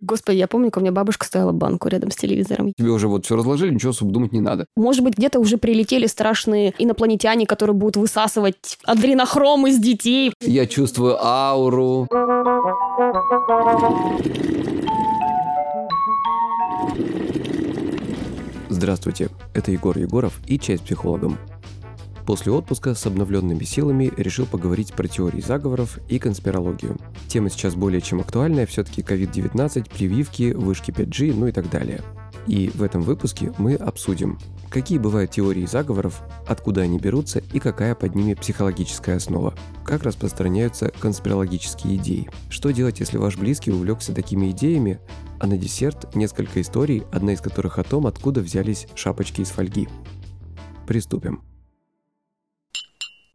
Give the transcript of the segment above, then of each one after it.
Господи, я помню, как у меня бабушка ставила банку рядом с телевизором. Тебе уже вот все разложили, ничего особо думать не надо. Может быть, где-то уже прилетели страшные инопланетяне, которые будут высасывать адренохром из детей. Я чувствую ауру. Здравствуйте, это Егор Егоров и «Чай с психологом». После отпуска с обновленными силами решил поговорить про теории заговоров и конспирологию. Тема сейчас более чем актуальная, все-таки COVID-19, прививки, вышки 5G, ну и так далее. И в этом выпуске мы обсудим, какие бывают теории заговоров, откуда они берутся и какая под ними психологическая основа, как распространяются конспирологические идеи, что делать, если ваш близкий увлекся такими идеями, а на десерт несколько историй, одна из которых о том, откуда взялись шапочки из фольги. Приступим.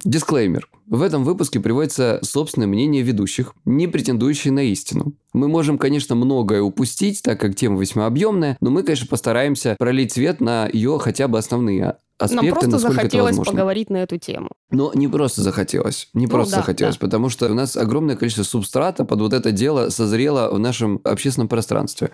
Дисклеймер. В этом выпуске приводится собственное мнение ведущих, не претендующие на истину. Мы можем, конечно, многое упустить, так как тема весьма объемная, но мы, конечно, постараемся пролить свет на ее хотя бы основные аспекты, Нам просто захотелось поговорить на эту тему. Но не просто захотелось. Не Ну просто да, захотелось, да. потому что у нас огромное количество субстрата под вот это дело созрело в нашем общественном пространстве.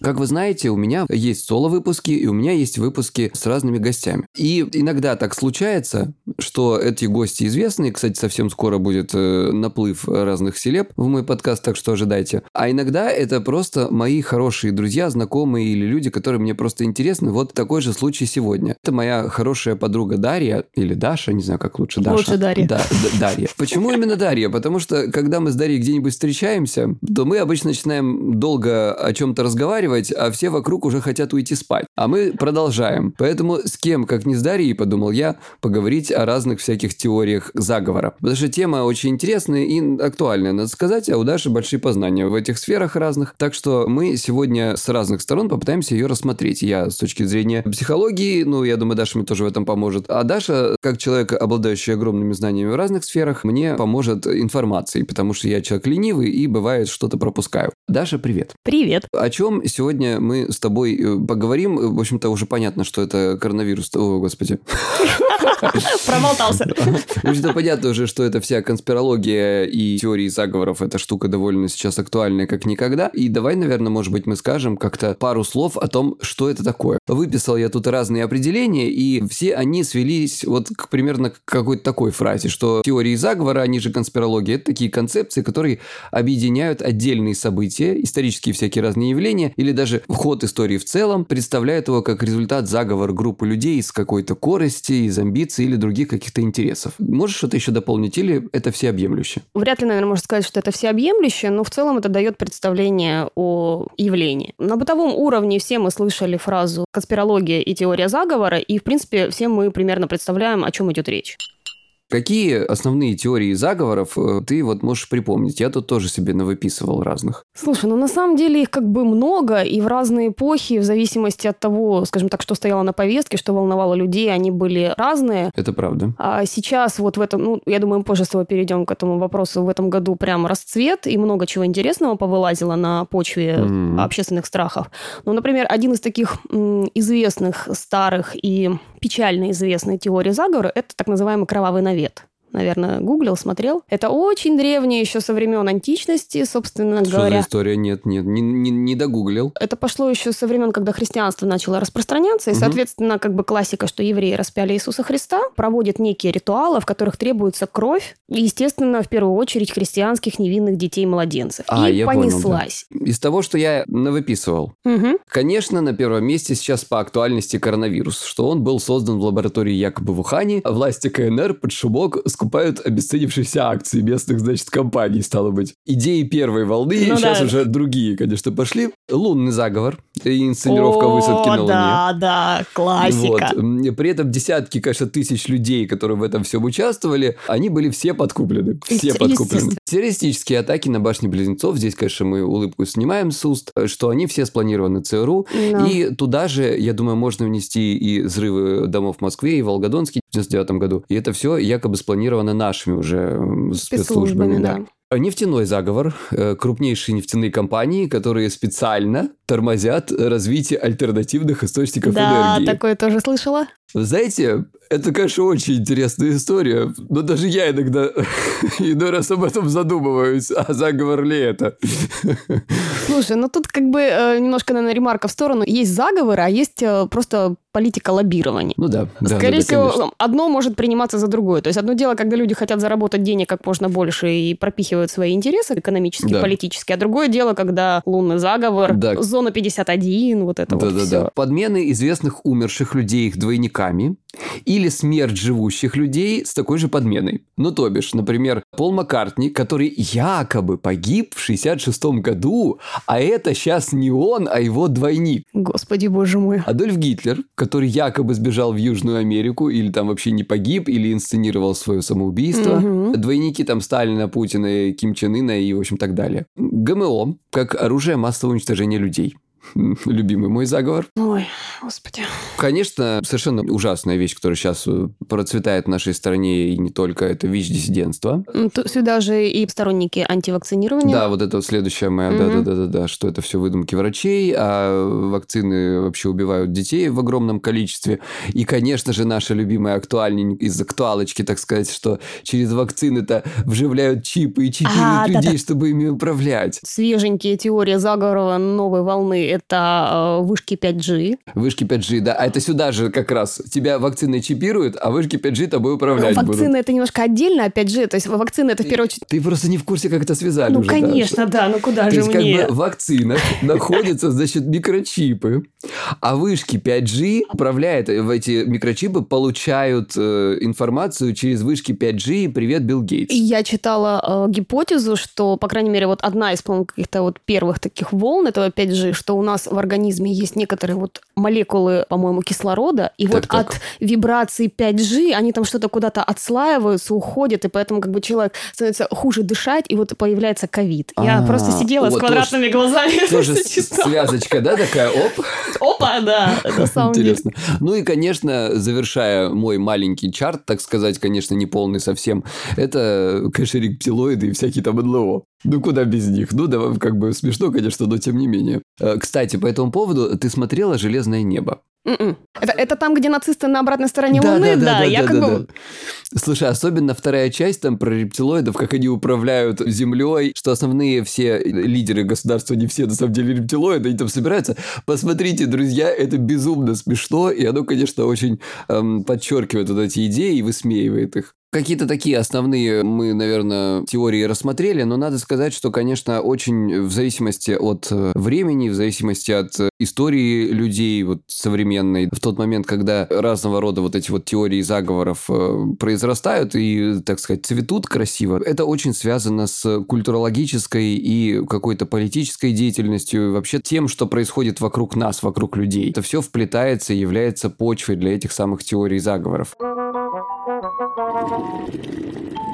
Как вы знаете, у меня есть соло-выпуски, и у меня есть выпуски с разными гостями. И иногда так случается, что эти гости известные, кстати, совсем скоро будет э, наплыв разных селеб в мой подкаст, так что ожидайте. А иногда это просто мои хорошие друзья, знакомые или люди, которые мне просто интересны. Вот такой же случай сегодня. Это моя хорошая подруга Дарья, или Даша, не знаю, как лучше, Даша. Лучше Дарья. Да, Д- Дарья. Почему именно Дарья? Потому что, когда мы с Дарьей где-нибудь встречаемся, то мы обычно начинаем долго о чем-то разговаривать, а все вокруг уже хотят уйти спать. А мы продолжаем. Поэтому с кем, как не с Дарьей, подумал я, поговорить о разных всяких теориях заговора. Потому что тема очень интересная и актуальная, надо сказать, а у Даши большие познания в этих сферах разных. Так что мы сегодня с разных сторон попытаемся ее рассмотреть. Я с точки зрения психологии, ну, я думаю, Даша мне тоже в этом поможет. А Даша, как человек, обладающий огромными знаниями в разных сферах, мне поможет информацией, потому что я человек ленивый и бывает что-то пропускаю. Даша, привет. Привет. О чем сегодня мы с тобой э, поговорим? В общем-то, уже понятно, что это коронавирус. О, господи. Проболтался. В общем-то, понятно уже, что это вся конспирология и теории заговоров. Эта штука довольно сейчас актуальная, как никогда. И давай, наверное, может быть, мы скажем как-то пару слов о том, что это такое. Выписал я тут разные определения, и все они свелись вот к примерно к какой-то такой фразе, что теории заговора, они же конспирология, это такие концепции, которые объединяют отдельные события, исторические всякие разные явления, или даже ход истории в целом, представляют его как результат заговора группы людей из какой-то корости, из амбиций или других каких-то интересов. Можешь что-то еще дополнить, или это всеобъемлюще? Вряд ли, наверное, можно сказать, что это всеобъемлющее, но в целом это дает представление о явлении. На бытовом уровне все мы слышали фразу «конспирология и теория заговора», и, в принципе, все мы примерно представляем, о чем идет речь. Какие основные теории заговоров э, ты вот можешь припомнить? Я тут тоже себе навыписывал разных. Слушай, ну на самом деле их как бы много, и в разные эпохи, в зависимости от того, скажем так, что стояло на повестке, что волновало людей, они были разные. Это правда. А сейчас вот в этом, ну, я думаю, мы позже с тобой перейдем к этому вопросу, в этом году прям расцвет, и много чего интересного повылазило на почве М. общественных страхов. Ну, например, один из таких м, известных, старых и печально известной теорий заговора – это так называемый кровавый навет. Наверное, гуглил, смотрел. Это очень древнее еще со времен античности, собственно Что говоря. за история? Нет, нет, не, не, не догуглил. Это пошло еще со времен, когда христианство начало распространяться, и, Мгм. соответственно, как бы классика, что евреи распяли Иисуса Христа, проводят некие ритуалы, в которых требуется кровь, и, естественно, в первую очередь христианских невинных детей-младенцев. А, и я понял, да. понеслась. Из того, что я навыписывал. Мгм. Конечно, на первом месте сейчас по актуальности коронавирус, что он был создан в лаборатории якобы в Ухане. а Власти КНР под шумок скупают обесценившиеся акции местных, значит, компаний, стало быть. Идеи первой волны, Ну сейчас да. уже другие, конечно, пошли. Лунный заговор, и инсценировка О, высадки на Луне. да, да, классика. Вот. При этом десятки, конечно, тысяч людей, которые в этом всем участвовали, они были все подкуплены. Все подкуплены. Террористические атаки на башни Близнецов, здесь, конечно, мы улыбку снимаем с уст, что они все спланированы ЦРУ. Да. И туда же, я думаю, можно внести и взрывы домов в Москве, и Волгодонский в 99 году. И это все якобы спланировано нашими уже спецслужбами. Спецслужбами, да. да. Нефтяной заговор. Э, Крупнейшие нефтяные компании, которые специально тормозят развитие альтернативных источников Да, энергии. такое тоже слышала. Вы знаете, это, конечно, очень интересная история, но даже я иногда иной раз об этом задумываюсь, а заговор ли это? Слушай, ну тут как бы э, немножко, наверное, ремарка в сторону. Есть заговоры, а есть э, просто политика лоббирования. Ну да. да Скорее да, всего, конечно. одно может приниматься за другое. То есть одно дело, когда люди хотят заработать денег как можно больше и пропихивают свои интересы экономические, Да. политические, а другое дело, когда лунный заговор, Да. зона 51, вот это вот Да-да-да. все. Подмены известных умерших людей их двойниками или смерть живущих людей с такой же подменой. Ну, то бишь, например, Пол Маккартни, который якобы погиб в 66 году, а это сейчас не он, а его двойник. Господи, боже мой. Адольф Гитлер, который якобы сбежал в Южную Америку, или там вообще не погиб, или инсценировал свое самоубийство. Мгм. Двойники там Сталина, Путина, Ким Чен Ына и, в общем, так далее. ГМО как оружие массового уничтожения людей. Любимый мой заговор. Ой, господи. Конечно, совершенно ужасная вещь, которая сейчас э, процветает в нашей стране, и не только, это ВИЧ-диссидентство. Т- Сюда же и сторонники антивакцинирования. Да, вот это вот следующая моя, да-да-да-да, что это все выдумки врачей, а вакцины вообще убивают детей в огромном количестве. И, конечно же, наша любимая актуальненькая из актуалочки, так сказать, что через вакцины-то вживляют чипы и чипируют А, людей, чтобы ими управлять. Свеженькие теории заговора новой волны – это э, вышки 5G. Вышки 5G, да, а это сюда же как раз. Тебя вакцины чипируют, а вышки 5G тобой управлять будут. Вакцины – это немножко отдельно, а 5G, то есть вакцины – это в первую очередь... Ты просто не в курсе, как это связали Ну, уже, да, конечно, да, ну куда То же есть, как мне? бы в вакцинах находятся, значит, микрочипы, а вышки 5G управляют, в эти микрочипы получают э, информацию через вышки 5G. И Привет, Билл Гейтс. Я читала э, гипотезу, что, по крайней мере, вот одна из, по-моему, каких-то вот первых таких волн этого 5G, что у нас в организме есть некоторые вот молекулы, по-моему, кислорода, и вот Так-так. от вибраций 5G они там что-то куда-то отслаиваются, уходят, и поэтому как бы человек становится хуже дышать, и вот появляется ковид. Я А, просто сидела с квадратными глазами. Тоже связочка, да, такая, оп, Опа, да, интересно. Ну и, конечно, завершая мой маленький чарт, так сказать, конечно, не полный совсем, это, конечно, рептилоиды и всякие там НЛО. Ну, куда без них? Ну, да, как бы смешно, конечно, но тем не менее. Э, Кстати, по этому поводу, ты смотрела «Железное небо»? М-м. Это, это там, где нацисты на обратной стороне Да, Луны, да, да, да, я да, как да, бы... да. Слушай, особенно вторая часть там про рептилоидов, как они управляют землей, что основные все лидеры государства, не все на самом деле рептилоиды, они там собираются. Посмотрите, друзья, это безумно смешно, и оно, конечно, очень эм, подчеркивает вот эти идеи и высмеивает их. Какие-то такие основные мы, наверное, теории рассмотрели, но надо сказать, что, конечно, очень в зависимости от э, времени, в зависимости от э, истории людей вот современной, в тот момент, когда разного рода вот эти вот теории заговоров э, произрастают и, так сказать, цветут красиво, это очень связано с культурологической и какой-то политической деятельностью, вообще тем, что происходит вокруг нас, вокруг людей. Это все вплетается и является почвой для этих самых теорий заговоров. Thank you.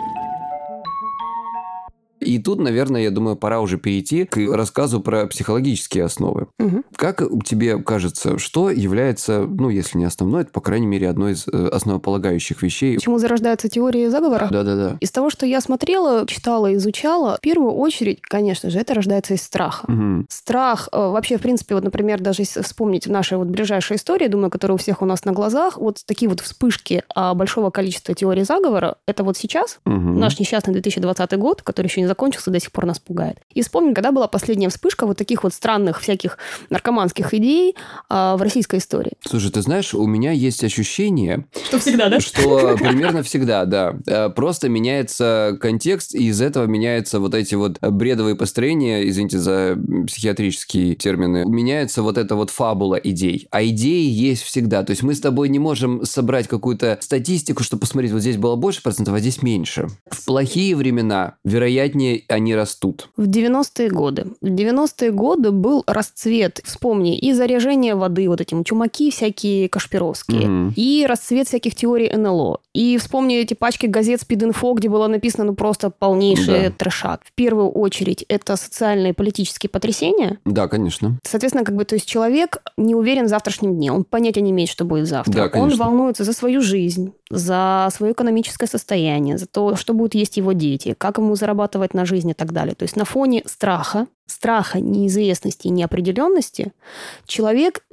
И тут, наверное, я думаю, пора уже перейти к рассказу про психологические основы. Мгм. Как тебе кажется, что является, ну, если не основной, то, по крайней мере, одной из э, основополагающих вещей? Почему зарождаются теории заговора? Да-да-да. Из того, что я смотрела, читала, изучала, в первую очередь, конечно же, это рождается из страха. Мгм. Страх, э, вообще, в принципе, вот, например, даже если вспомнить наши вот ближайшие истории, думаю, которые у всех у нас на глазах, вот такие вот вспышки а, большого количества теорий заговора, это вот сейчас, Мгм. наш несчастный 2020 год, который еще не закончился, до сих пор нас пугает. И вспомним, когда была последняя вспышка вот таких вот странных всяких наркоманских идей а, в российской истории. Слушай, ты знаешь, у меня есть ощущение, Что всегда, да? что примерно всегда, да. Э, Просто меняется контекст, и из этого меняются вот эти вот бредовые построения, извините за психиатрические термины, меняется вот эта вот фабула идей. А идеи есть всегда. То есть мы с тобой не можем собрать какую-то статистику, чтобы посмотреть, вот здесь было больше процентов, а здесь меньше. В плохие времена, вероятнее, они растут. В 90-е годы. В 90-е годы был расцвет, вспомни, и заряжение воды, вот этим чумаки всякие кашпировские, Мгм. и расцвет всяких теорий НЛО. И вспомни эти пачки газет Speed.info, где было написано ну просто полнейший Да. трешак. В первую очередь это социальные и политические потрясения. Да, конечно. Соответственно, как бы, то есть человек не уверен в завтрашнем дне, он понятия не имеет, что будет завтра. Да, он конечно. волнуется за свою жизнь, за свое экономическое состояние, за то, что будут есть его дети, как ему зарабатывать на жизнь и так далее. То есть на фоне страха, страха, неизвестности и неопределенности человек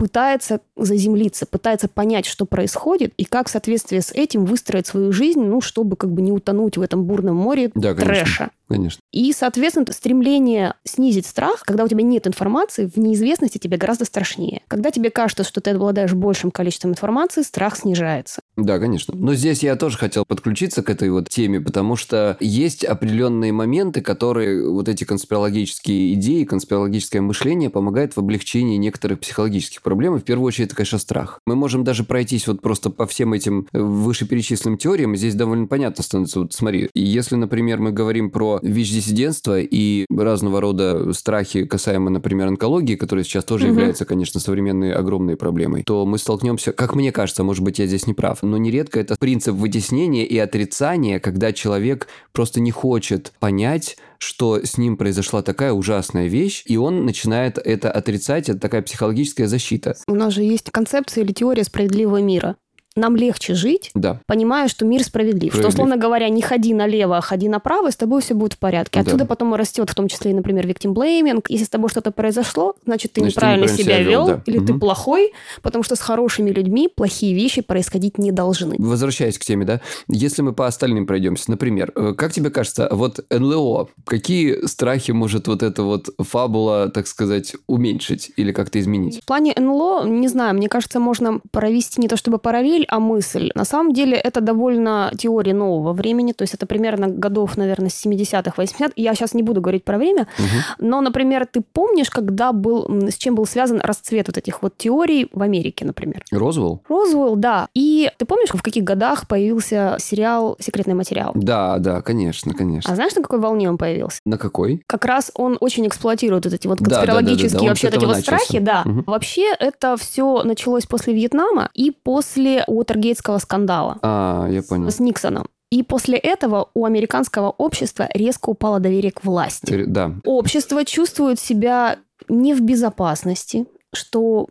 пытается заземлиться, пытается понять, что происходит, и как в соответствии с этим выстроить свою жизнь, ну, чтобы как бы не утонуть в этом бурном море Да, конечно. трэша. Конечно. И, соответственно, стремление снизить страх, когда у тебя нет информации, в неизвестности тебе гораздо страшнее. Когда тебе кажется, что ты обладаешь большим количеством информации, страх снижается. Да, конечно. Но здесь я тоже хотел подключиться к этой вот теме, потому что есть определенные моменты, которые вот эти конспирологические идеи, конспирологическое мышление помогает в облегчении некоторых психологических проблем. И в первую очередь это, конечно, страх. Мы можем даже пройтись вот просто по всем этим вышеперечисленным теориям. Здесь довольно понятно становится. Вот смотри, если, например, мы говорим про ВИЧ-диссидентство и разного рода страхи касаемо, например, онкологии, которые сейчас тоже Мгм. являются, конечно, современной огромной проблемой, то мы столкнемся, как мне кажется, может быть, я здесь не прав, но нередко это принцип вытеснения и отрицания, когда человек просто не хочет понять, что с ним произошла такая ужасная вещь, и он начинает это отрицать, это такая психологическая защита. У нас же есть концепция или теория справедливого мира. Нам легче жить, Да, понимая, что мир справедлив. Что, Справедлив. условно говоря, не ходи налево, а ходи направо, и с тобой все будет в порядке. Да. Отсюда потом и растет, в том числе например, victim blaming. Если с тобой что-то произошло, значит, ты Значит, ты неправильно неправильно себя вел, да. или ты Мгм. плохой, потому что с хорошими людьми плохие вещи происходить не должны. Возвращаясь к теме, да, если мы по остальным пройдемся, например, э, как тебе кажется, вот НЛО, какие страхи может вот эта вот фабула, так сказать, уменьшить или как-то изменить? В плане НЛО, не знаю, мне кажется, можно провести не то чтобы параллель, а мысль. На самом деле это довольно теория нового времени, то есть это примерно годов, наверное, с 70-х, 80-х. Я сейчас не буду говорить про время, Мгм. но, например, ты помнишь, когда был, с чем был связан расцвет вот этих вот теорий в Америке, например? Розвелл? Розуэлл, да. И ты помнишь, в каких годах появился сериал «Секретный материал»? Да, да, конечно, конечно. А знаешь, на какой волне он появился? На какой? Как раз он очень эксплуатирует вот эти вот Да, да, да, да, конспирологические вообще вот эти вот начался. страхи, да. Мгм. Вообще это все началось после Вьетнама и после Уотергейтского скандала А, я понял. с Никсоном. И после этого у американского общества резко упало доверие к власти. Да, Общество чувствует себя не в безопасности, что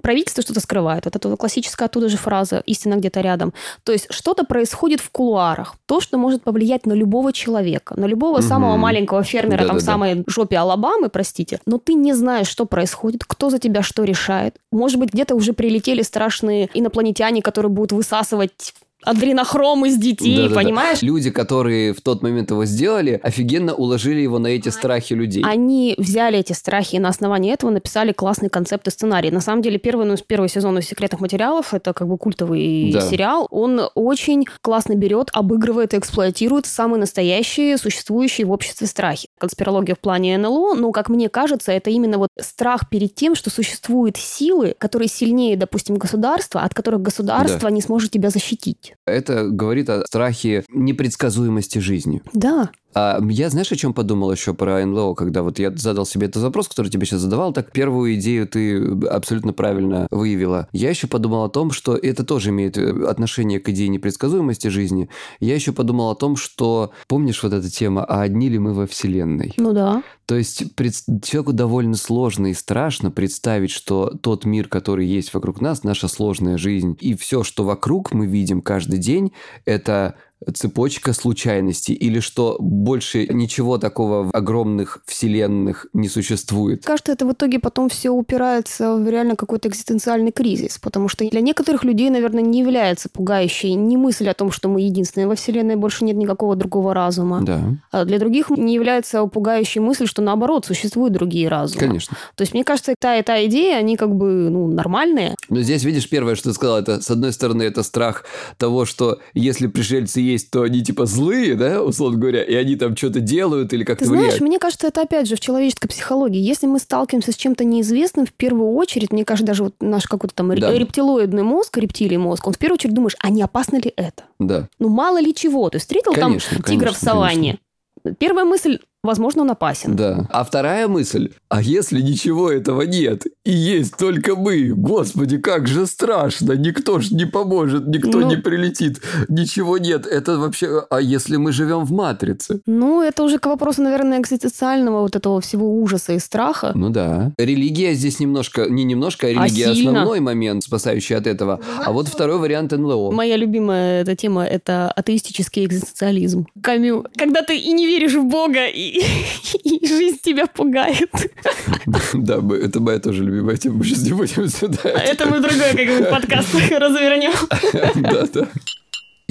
правительство что-то скрывает. Вот это вот классическая оттуда же фраза «истина где-то рядом». То есть что-то происходит в кулуарах. То, что может повлиять на любого человека, на любого Мгм. самого маленького фермера там в Да-да-да. самой жопе Алабамы, простите. Но ты не знаешь, что происходит, кто за тебя что решает. Может быть, где-то уже прилетели страшные инопланетяне, которые будут высасывать адренохром из детей, Да-да-да. понимаешь? Люди, которые в тот момент его сделали, офигенно уложили его на эти страхи людей. Они взяли эти страхи и на основании этого написали классный концепт и сценарий. На самом деле, первый, ну, первый сезон из «Секретных материалов» — это как бы культовый Да. сериал. Он очень классно берет, обыгрывает и эксплуатирует самые настоящие, существующие в обществе страхи. Конспирология в плане НЛО, ну, как мне кажется, это именно вот страх перед тем, что существуют силы, которые сильнее, допустим, государства, от которых государство не сможет тебя защитить. Это говорит о страхе непредсказуемости жизни. Да. А я знаешь, о чем подумал еще про НЛО, когда вот я задал себе этот вопрос, который тебе сейчас задавал, так первую идею ты абсолютно правильно выявила. Я еще подумал о том, что это тоже имеет э, отношение к идее непредсказуемости жизни. Я еще подумал о том, что помнишь вот эта тема, а одни ли мы во Вселенной? Ну да. То есть пред... человеку довольно сложно и страшно представить, что тот мир, который есть вокруг нас, наша сложная жизнь, и все, что вокруг мы видим каждый день, это цепочка случайностей, или что больше ничего такого в огромных вселенных не существует. Кажется, это в итоге потом все упирается в реально какой-то экзистенциальный кризис, потому что для некоторых людей, наверное, не является пугающей не мысль о том, что мы единственные во Вселенной, больше нет никакого другого разума. Да, А для других не является пугающей мысль, что наоборот, существуют другие разумы. конечно. То есть, мне кажется, та и та идея, они как бы ну, нормальные. Но здесь, видишь, первое, что ты сказал, это, с одной стороны, это страх того, что если пришельцы есть, то они типа злые, да, условно говоря, и они там что-то делают или как-то Ты знаешь, влияют. мне кажется, это опять же в человеческой психологии. Если мы сталкиваемся с чем-то неизвестным, в первую очередь, мне кажется, даже вот наш какой-то там Да. рептилоидный мозг, рептилий мозг, он в первую очередь думаешь, а не опасно ли это? Да. Ну, мало ли чего. Ты встретил Конечно, там тигра в конечно, саванне? Первая мысль, возможно, он опасен. Да. А вторая мысль, а если ничего этого нет, и есть только мы, господи, как же страшно, никто ж не поможет, никто Ну- не прилетит, ничего нет, это вообще, а если мы живем в матрице? Ну, это уже к вопросу, наверное, экзистенциального вот этого всего ужаса и страха. Ну да. Религия здесь немножко, не немножко, а А религия сильно. основной момент, спасающий от этого. А вот второй вариант НЛО. Моя любимая эта тема – это атеистический экзистенциализм. Камю. Когда ты и не веришь в Бога, и, и жизнь тебя пугает. Да, это моя тоже любимая тема, мы сейчас не будем сюда. Это мы другой какой-нибудь подкаст развернем. Да, да.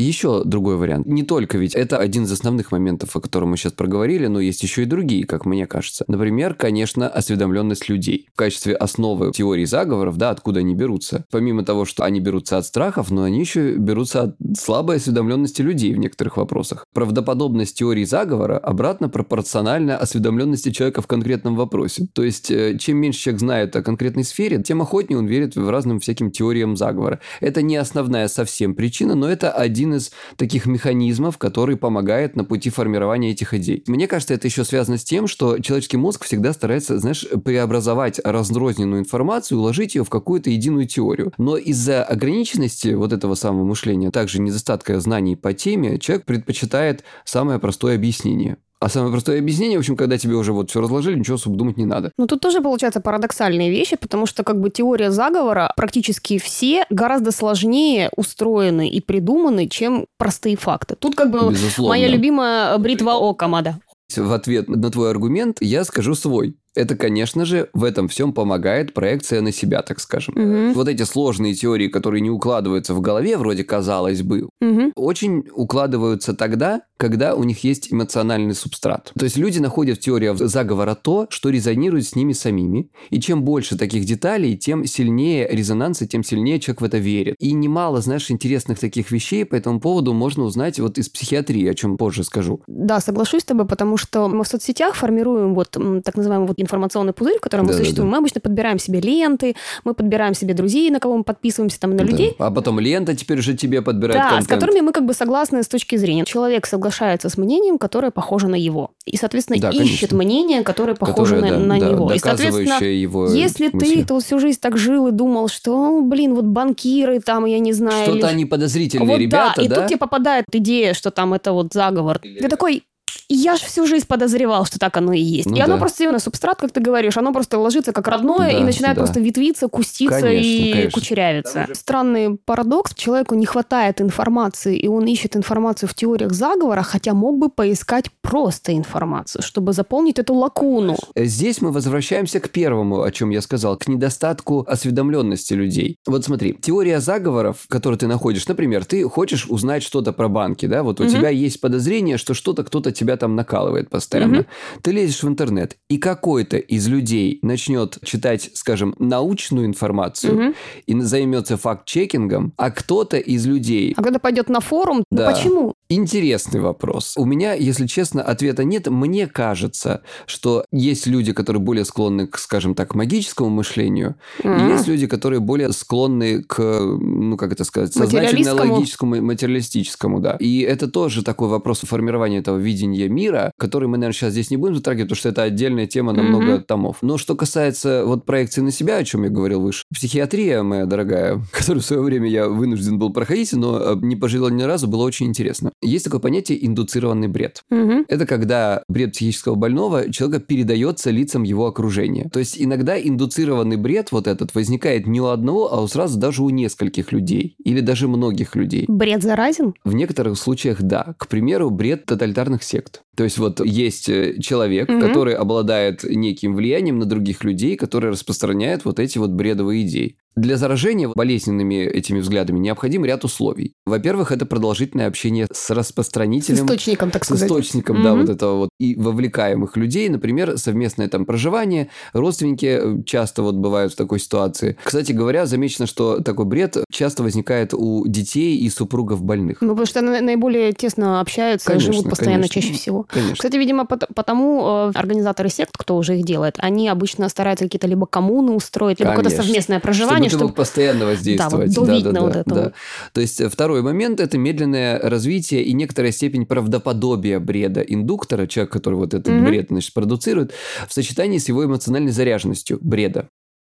Еще другой вариант. Не только ведь это один из основных моментов, о котором мы сейчас проговорили, но есть еще и другие, как мне кажется. Например, конечно, осведомленность людей. В качестве основы теории заговоров, да, откуда они берутся. Помимо того, что они берутся от страхов, но они еще берутся от слабой осведомленности людей в некоторых вопросах. Правдоподобность теории заговора обратно пропорциональна осведомленности человека в конкретном вопросе. То есть, э, чем меньше человек знает о конкретной сфере, тем охотнее он верит в разным всяким теориям заговора. Это не основная совсем причина, но это один из таких механизмов, который помогает на пути формирования этих идей. Мне кажется, это еще связано с тем, что человеческий мозг всегда старается, знаешь, преобразовать разрозненную информацию, уложить ее в какую-то единую теорию. Но из-за ограниченности вот этого самого мышления, также недостатка знаний по теме, человек предпочитает самое простое объяснение. А самое простое объяснение, в общем, когда тебе уже вот все разложили, ничего особо думать не надо. Ну, тут тоже получается парадоксальные вещи, потому что как бы теория заговора практически все гораздо сложнее устроены и придуманы, чем простые факты. Тут как бы Безусловно. моя любимая бритва Окамада. В ответ на твой аргумент я скажу свой. Это, конечно же, в этом всем помогает проекция на себя, так скажем. Угу. Вот эти сложные теории, которые не укладываются в голове, вроде казалось бы, угу. очень укладываются тогда, когда у них есть эмоциональный субстрат. То есть люди находят в теории заговора то, что резонирует с ними самими. И чем больше таких деталей, тем сильнее резонанс, и тем сильнее человек в это верит. И немало, знаешь, интересных таких вещей по этому поводу можно узнать вот из психиатрии, о чем позже скажу. Да, соглашусь с тобой, потому что мы в соцсетях формируем вот так называемый вот информационный пузырь, в котором да, мы существуем. Да, да. Мы обычно подбираем себе ленты, мы подбираем себе друзей, на кого мы подписываемся, там, на да. людей. А потом лента теперь уже тебе подбирает Да, контент. с которыми мы как бы согласны с точки зрения. Человек соглашается с мнением, которое похоже на его. И, соответственно, да, ищет конечно. мнение, которое похоже которое, на, да, на да, него. И, соответственно, его если мысли. ты, вот всю жизнь так жил и думал, что, блин, вот банкиры там, я не знаю... Что-то или... они подозрительные вот, ребята, да? И тут тебе попадает идея, что там это вот заговор. Или... Ты такой, я же всю жизнь подозревал, что так оно и есть. Ну, и оно просто на субстрат, как ты говоришь, оно просто ложится как родное да, и начинает да. просто ветвиться, куститься конечно, и конечно. кучерявиться. Странный парадокс. Человеку не хватает информации, и он ищет информацию в теориях заговора, хотя мог бы поискать просто информацию, чтобы заполнить эту лакуну. Здесь мы возвращаемся к первому, о чем я сказал, к недостатку осведомленности людей. Вот смотри, теория заговоров, которую ты находишь, например, ты хочешь узнать что-то про банки, да, вот у угу. тебя есть подозрение, что что-то кто-то тебя там накалывает постоянно. Угу. Ты лезешь в интернет, и какой-то из людей начнет читать, скажем, научную информацию угу. и займется факт-чекингом, а кто-то из людей... А когда пойдет на форум, да. ну почему? Интересный вопрос. У меня, если честно, ответа нет. Мне кажется, что есть люди, которые более склонны к, скажем так, магическому мышлению, mm и есть люди, которые более склонны к, ну, как это сказать, сознательно-логическому, материалистическому, да. И это тоже такой вопрос формирования этого видения мира, который мы, наверное, сейчас здесь не будем затрагивать, потому что это отдельная тема на много mm-hmm. томов. Но что касается вот проекции на себя, о чем я говорил выше, психиатрия, моя дорогая, которую в свое время я вынужден был проходить, но э, не пожалел ни разу, было очень интересно. Есть такое понятие индуцированный бред. Mm-hmm. Это когда бред психического больного человека передается лицам его окружения. То есть иногда индуцированный бред вот этот возникает не у одного, а у сразу даже у нескольких людей. Или даже многих людей. Бред заразен? В некоторых случаях да. К примеру, бред тоталитарных сект. То есть вот есть э, человек, угу. который обладает неким влиянием на других людей, который распространяет вот эти вот бредовые идеи. Для заражения болезненными этими взглядами необходим ряд условий. Во-первых, это продолжительное общение с распространителем. С источником, так сказать. С источником, mm-hmm. да, вот этого вот. И вовлекаемых людей, например, совместное там проживание. Родственники э, часто вот бывают в такой ситуации. Кстати говоря, замечено, что такой бред часто возникает у детей и супругов больных. Ну, потому что наиболее тесно общаются конечно, и живут постоянно конечно. чаще всего. Конечно. Кстати, видимо, потому э, организаторы сект, кто уже их делает, они обычно стараются какие-то либо коммуны устроить, либо какое-то совместное проживание чтобы... чтобы постоянно воздействовать. Да, вот да, да, да, вот да. Вот. То есть второй момент – это медленное развитие и некоторая степень правдоподобия бреда индуктора, человек, который вот этот mm-hmm. бред значит, продуцирует, в сочетании с его эмоциональной заряженностью бреда.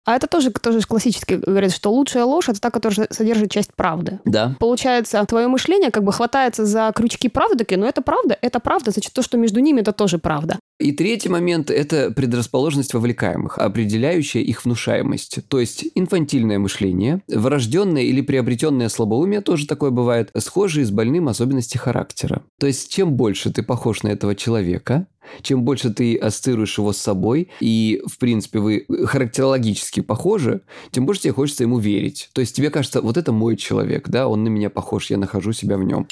А это тоже, тоже классически говорят, что лучшая ложь – это та, которая содержит часть правды. Да. Получается, твое мышление как бы хватается за крючки правды, но это правда, это правда, значит, то, что между ними, это тоже правда. И третий момент – это предрасположенность вовлекаемых, определяющая их внушаемость. То есть инфантильное мышление, врожденное или приобретенное слабоумие, тоже такое бывает, схожие с больным особенности характера. То есть чем больше ты похож на этого человека, чем больше ты ассоциируешь его с собой, и, в принципе, вы характерологически похожи, тем больше тебе хочется ему верить. То есть тебе кажется, вот это мой человек, да, он на меня похож, я нахожу себя в нем.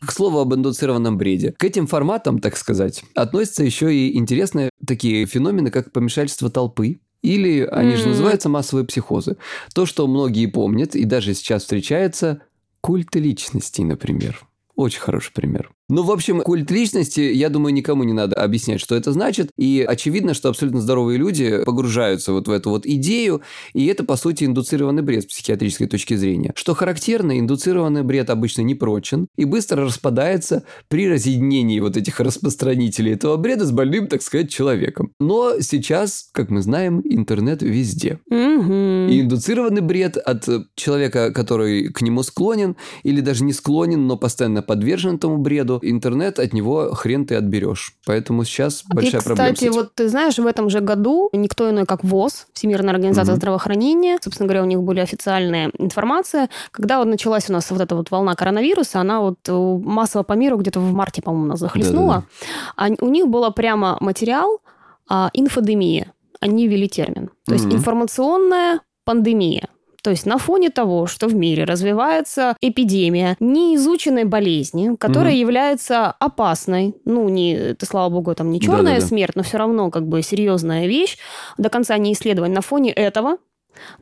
К слову об индуцированном бреде. К этим форматам, так сказать, относятся еще и интересные такие феномены, как помешательство толпы, или они mm-hmm. же называются массовые психозы. То, что многие помнят и даже сейчас встречается, культы личностей, например. Очень хороший пример. Ну, в общем, культ личности, я думаю, никому не надо объяснять, что это значит. И очевидно, что абсолютно здоровые люди погружаются вот в эту вот идею, и это, по сути, индуцированный бред с психиатрической точки зрения. Что характерно, индуцированный бред обычно не прочен и быстро распадается при разъединении вот этих распространителей этого бреда с больным, так сказать, человеком. Но сейчас, как мы знаем, интернет везде. Mm-hmm. И индуцированный бред от человека, который к нему склонен, или даже не склонен, но постоянно подвержен этому бреду, интернет, от него хрен ты отберешь. Поэтому сейчас а большая и, проблема. Кстати, вот ты знаешь, в этом же году никто иной, как ВОЗ, Всемирная организация угу. здравоохранения, собственно говоря, у них были официальные информация, когда вот началась у нас вот эта вот волна коронавируса, она вот э, массово по миру где-то в марте, по-моему, нас захлестнула. Да, да, да. А у них было прямо материал а, инфодемия. Они ввели термин. То есть информационная пандемия. То есть на фоне того, что в мире развивается эпидемия неизученной болезни, которая угу. является опасной, ну, не, это, слава богу, там не черная Да-да-да. смерть, но все равно как бы серьезная вещь, до конца не исследована. На фоне этого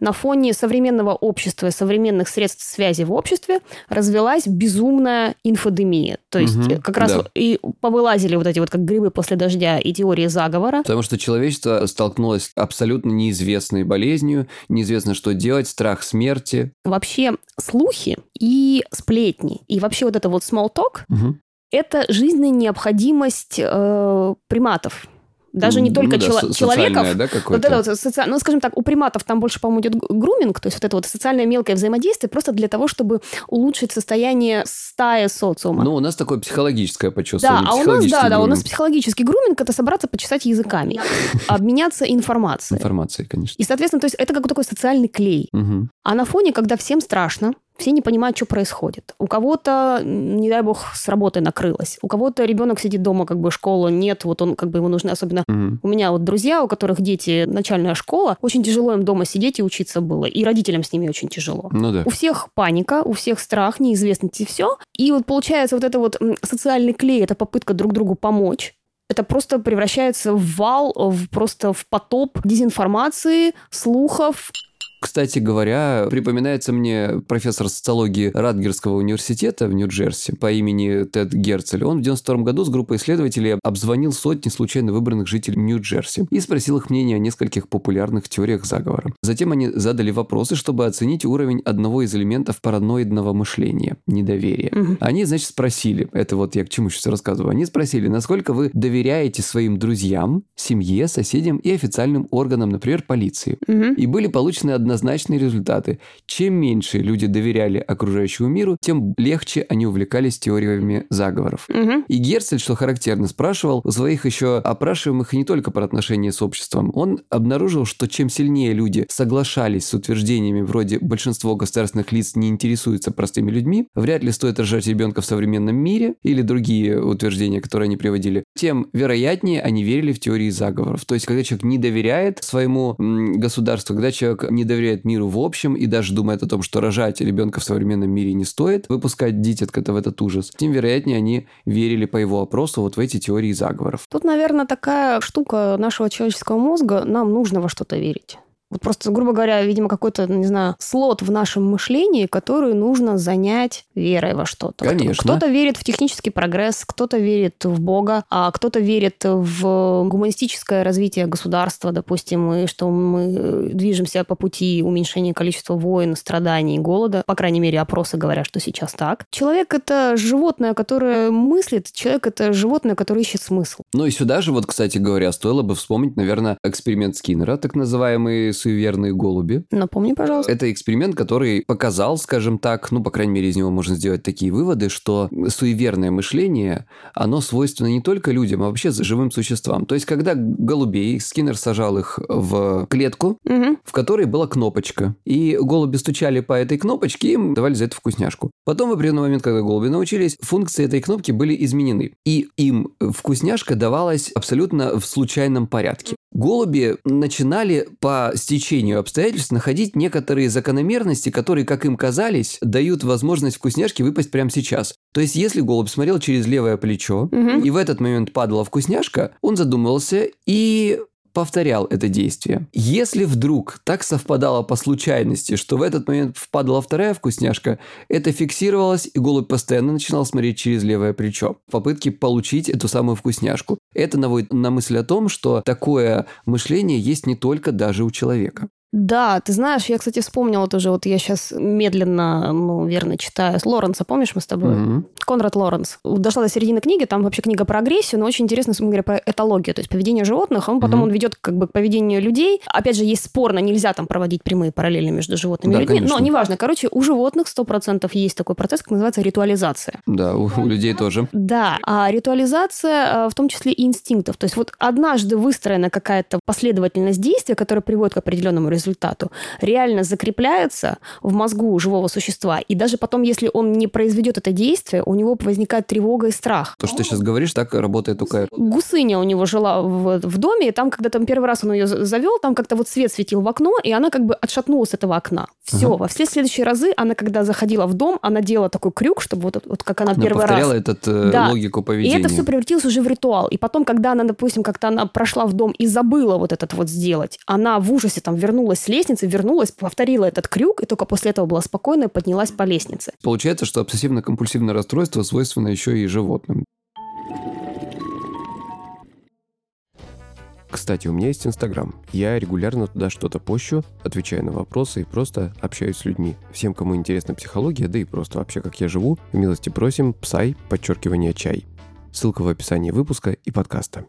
на фоне современного общества и современных средств связи в обществе развелась безумная инфодемия. То есть угу, как раз да. и повылазили вот эти вот как грибы после дождя и теории заговора. Потому что человечество столкнулось с абсолютно неизвестной болезнью, неизвестно, что делать, страх смерти. Вообще слухи и сплетни, и вообще вот это вот small talk, угу. это жизненная необходимость э, приматов даже не только ну, да, чело- человеков. Да, вот это вот соци... Ну, скажем так, у приматов там больше, по-моему, идет груминг, то есть вот это вот социальное мелкое взаимодействие просто для того, чтобы улучшить состояние стаи социума. Ну, у нас такое психологическое почувствование. Да, а у нас, да, да, у нас психологический груминг – это собраться, почесать языками, обменяться информацией. Информацией, конечно. И, соответственно, то есть это как такой социальный клей. А на фоне, когда всем страшно, все не понимают, что происходит. У кого-то, не дай бог, с работы накрылось. У кого-то ребенок сидит дома, как бы школа нет, вот он как бы ему нужны особенно... Угу. У меня вот друзья, у которых дети начальная школа, очень тяжело им дома сидеть и учиться было. И родителям с ними очень тяжело. Ну да. У всех паника, у всех страх, неизвестность и все. И вот получается вот это вот социальный клей, это попытка друг другу помочь это просто превращается в вал, в, просто в потоп дезинформации, слухов, кстати говоря, припоминается мне профессор социологии Радгерского университета в Нью-Джерси по имени Тед Герцель. Он в 92 году с группой исследователей обзвонил сотни случайно выбранных жителей Нью-Джерси и спросил их мнение о нескольких популярных теориях заговора. Затем они задали вопросы, чтобы оценить уровень одного из элементов параноидного мышления – недоверия. Угу. Они, значит, спросили, это вот я к чему сейчас рассказываю, они спросили, насколько вы доверяете своим друзьям, семье, соседям и официальным органам, например, полиции. Угу. И были получены одна однозначные результаты. Чем меньше люди доверяли окружающему миру, тем легче они увлекались теориями заговоров. Угу. И Герцель, что характерно, спрашивал у своих еще опрашиваемых не только про отношения с обществом. Он обнаружил, что чем сильнее люди соглашались с утверждениями вроде «большинство государственных лиц не интересуются простыми людьми», «вряд ли стоит рожать ребенка в современном мире» или другие утверждения, которые они приводили, тем вероятнее они верили в теории заговоров. То есть, когда человек не доверяет своему государству, когда человек не доверяет доверяет миру в общем и даже думает о том, что рожать ребенка в современном мире не стоит, выпускать дитятка-то в этот ужас, тем вероятнее они верили по его опросу вот в эти теории заговоров. Тут, наверное, такая штука нашего человеческого мозга, нам нужно во что-то верить. Вот просто, грубо говоря, видимо, какой-то, не знаю, слот в нашем мышлении, который нужно занять верой во что-то. Конечно. Кто-то верит в технический прогресс, кто-то верит в Бога, а кто-то верит в гуманистическое развитие государства, допустим, и что мы движемся по пути уменьшения количества войн, страданий, голода. По крайней мере, опросы говорят, что сейчас так. Человек — это животное, которое мыслит, человек — это животное, которое ищет смысл. Ну и сюда же, вот, кстати говоря, стоило бы вспомнить, наверное, эксперимент Скиннера, так называемый суеверные голуби. Напомни, пожалуйста. Это эксперимент, который показал, скажем так, ну, по крайней мере, из него можно сделать такие выводы, что суеверное мышление, оно свойственно не только людям, а вообще живым существам. То есть, когда голубей, Скиннер сажал их в клетку, Мгм. в которой была кнопочка. И голуби стучали по этой кнопочке, им давали за это вкусняшку. Потом, в определенный момент, когда голуби научились, функции этой кнопки были изменены. И им вкусняшка давалась абсолютно в случайном порядке. Голуби начинали по стечению обстоятельств находить некоторые закономерности, которые, как им казались, дают возможность вкусняшке выпасть прямо сейчас. То есть, если голубь смотрел через левое плечо, Мгм. и в этот момент падала вкусняшка, он задумывался и повторял это действие. Если вдруг так совпадало по случайности, что в этот момент впадала вторая вкусняшка, это фиксировалось, и голубь постоянно начинал смотреть через левое плечо в попытке получить эту самую вкусняшку. Это наводит на мысль о том, что такое мышление есть не только даже у человека. Да, ты знаешь, я, кстати, вспомнила тоже, вот я сейчас медленно, ну, верно читаю. Лоренса, помнишь мы с тобой? Мгм. Конрад Лоренс. Дошла до середины книги, там вообще книга про агрессию, но очень интересно, мы говорим про этологию, то есть поведение животных, он потом Мгм. он ведет как бы к поведению людей. Опять же, есть спорно, нельзя там проводить прямые параллели между животными Да, и людьми, конечно. но неважно. Короче, у животных 100% есть такой процесс, как называется ритуализация. Да, у, у людей тоже. Да, а ритуализация, э, в том числе и инстинктов. То есть вот однажды выстроена какая-то последовательность действий, которая приводит к определенному результату, реально закрепляется в мозгу живого существа. И даже потом, если он не произведет это действие, у него возникает тревога и страх. То, что ты сейчас говоришь, так работает УКР. Гусыня у него жила в, в доме, и там, когда там первый раз он ее завел, там как-то вот свет светил в окно, и она как бы отшатнулась от этого окна. Все. Ага. Во все следующие разы она, когда заходила в дом, она делала такой крюк, чтобы вот, вот как она Она первый раз повторяла этот э, Да. логику и поведения. это все превратилось уже в ритуал. И потом, когда она, допустим, как-то она прошла в дом и забыла вот этот вот сделать, она в ужасе там вернулась с лестницы, вернулась, повторила этот крюк, и только после этого была спокойна и поднялась по лестнице. Получается, что обсессивно-компульсивное расстройство свойственно еще и животным. Кстати, у меня есть Инстаграм. Я регулярно туда что-то пощу, отвечаю на вопросы и просто общаюсь с людьми. Всем, кому интересна психология, да и просто вообще как я живу, милости просим, псай, подчеркивание чай. Ссылка в описании выпуска и подкаста.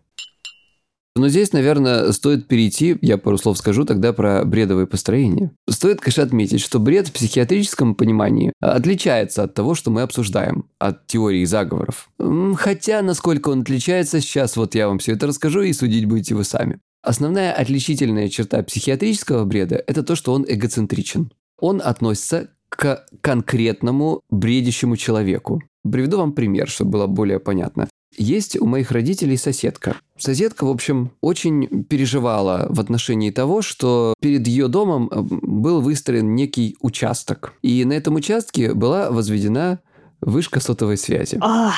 Но здесь, наверное, стоит перейти, я пару слов скажу тогда про бредовые построения. Стоит, конечно, отметить, что бред в психиатрическом понимании отличается от того, что мы обсуждаем, от теории заговоров. Хотя, насколько он отличается, сейчас вот я вам все это расскажу, и судить будете вы сами. Основная отличительная черта психиатрического бреда – это то, что он эгоцентричен. Он относится к конкретному бредящему человеку. Приведу вам пример, чтобы было более понятно. Есть у моих родителей соседка. Соседка, в общем, очень переживала в отношении того, что перед ее домом э, был выстроен некий участок. И на этом участке была возведена вышка сотовой связи. Ах,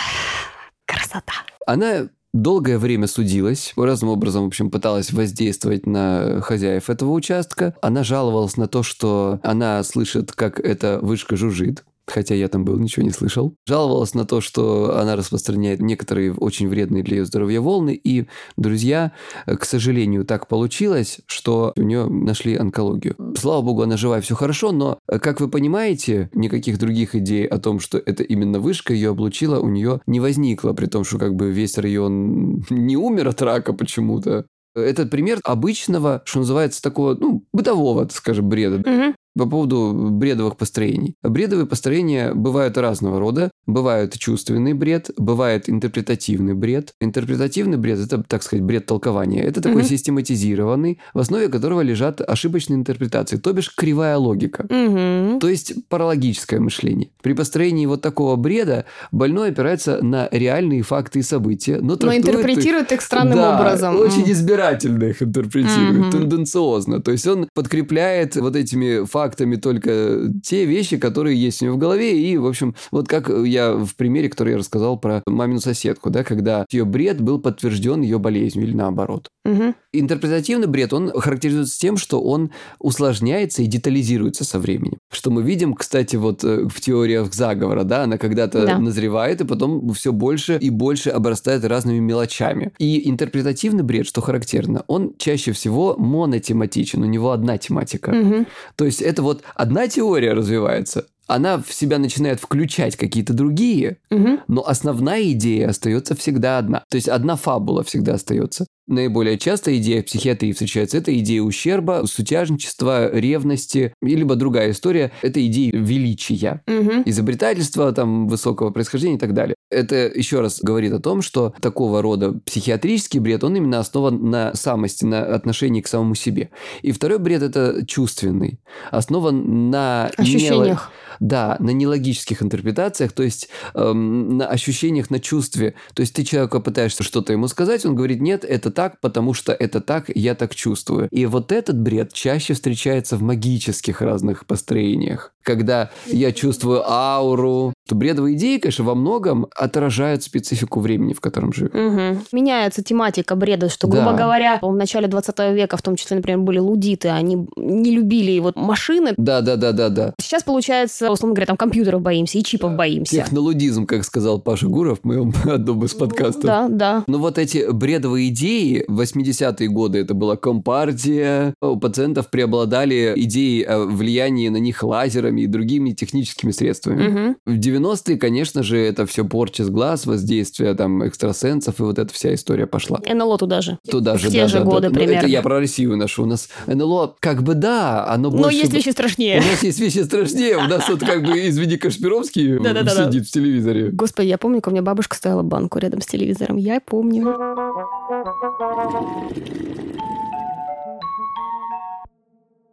красота. Она долгое время судилась, разным образом, в общем, пыталась воздействовать на хозяев этого участка. Она жаловалась на то, что она слышит, как эта вышка жужжит. Хотя я там был, ничего не слышал. Жаловалась на то, что она распространяет некоторые очень вредные для ее здоровья волны. И, друзья, к сожалению, так получилось, что у нее нашли онкологию. Слава богу, она жива все хорошо, но, как вы понимаете, никаких других идей о том, что это именно вышка ее облучила, у нее не возникло, при том, что как бы весь район не умер от рака почему-то. Этот пример обычного, что называется, такого, ну, бытового, скажем, бреда Мгм. По поводу бредовых построений. Бредовые построения бывают разного рода. Бывает чувственный бред, бывает интерпретативный бред. Интерпретативный бред – это, так сказать, бред толкования. Это такой Мгм. систематизированный, в основе которого лежат ошибочные интерпретации, то бишь кривая логика. Мгм. То есть паралогическое мышление. При построении вот такого бреда больной опирается на реальные факты и события, но, Но трактует их- интерпретирует их странным да, образом. очень избирательно их интерпретирует, Мгм. тенденциозно. То есть он подкрепляет вот этими фактами только те вещи, которые есть у него в голове. И, в общем, вот как я в примере, который я рассказал про мамину соседку, да, когда ее бред был подтвержден ее болезнью или наоборот. Мгм. Интерпретативный бред, он характеризуется тем, что он усложняется и детализируется со временем. Что мы видим, кстати, вот э, в теориях заговора, да, она когда-то Да. назревает, и потом все больше и больше обрастает разными мелочами. И интерпретативный бред, что характерно, он чаще всего монотематичен, у него одна тематика. Мгм. То есть это вот одна теория развивается, она в себя начинает включать какие-то другие, Мгм. но основная идея остается всегда одна. То есть одна фабула всегда остается. Наиболее часто идея в психиатрии встречается. Это идея ущерба, сутяжничества, ревности, либо другая история. Это идея величия, Мгм. изобретательства, там, высокого происхождения и так далее. Это еще раз говорит о том, что такого рода психиатрический бред, он именно основан на самости, на отношении к самому себе. И второй бред – это чувственный, основан на... Ощущениях. Да, на нелогических интерпретациях, то есть эм, на ощущениях, на чувстве. То есть ты человеку пытаешься что-то ему сказать, он говорит, нет, это так, потому что это так, я так чувствую. И вот этот бред чаще встречается в магических разных построениях. Когда я чувствую ауру, то бредовые идеи, конечно, во многом отражают специфику времени, в котором живем. Мгм. Меняется тематика бреда, что, грубо Да. говоря, в начале 20 века, в том числе, например, были лудиты, они не любили вот машины. Да, да, да, да, да. Сейчас, получается, условно говоря, там компьютеров боимся и чипов боимся. Технолудизм, как сказал Паша Гуров в моем одном из подкастов. Да, да. Ну вот эти бредовые идеи, в 80-е годы это была компартия, у пациентов преобладали идеи о влиянии на них лазерами и другими техническими средствами. Мгм. В 90-е, конечно же, это все порча с глаз, воздействие там экстрасенсов, и вот эта вся история пошла. НЛО туда же. Туда же, В те да, же да, годы да. Ну, примерно. это я про Россию нашу. У нас НЛО, как бы да, оно Но больше... есть бы- вещи страшнее. У нас есть вещи страшнее. У нас вот как бы, извини, Кашпировский сидит в телевизоре. Господи, я помню, у меня бабушка ставила банку рядом с телевизором. Я помню.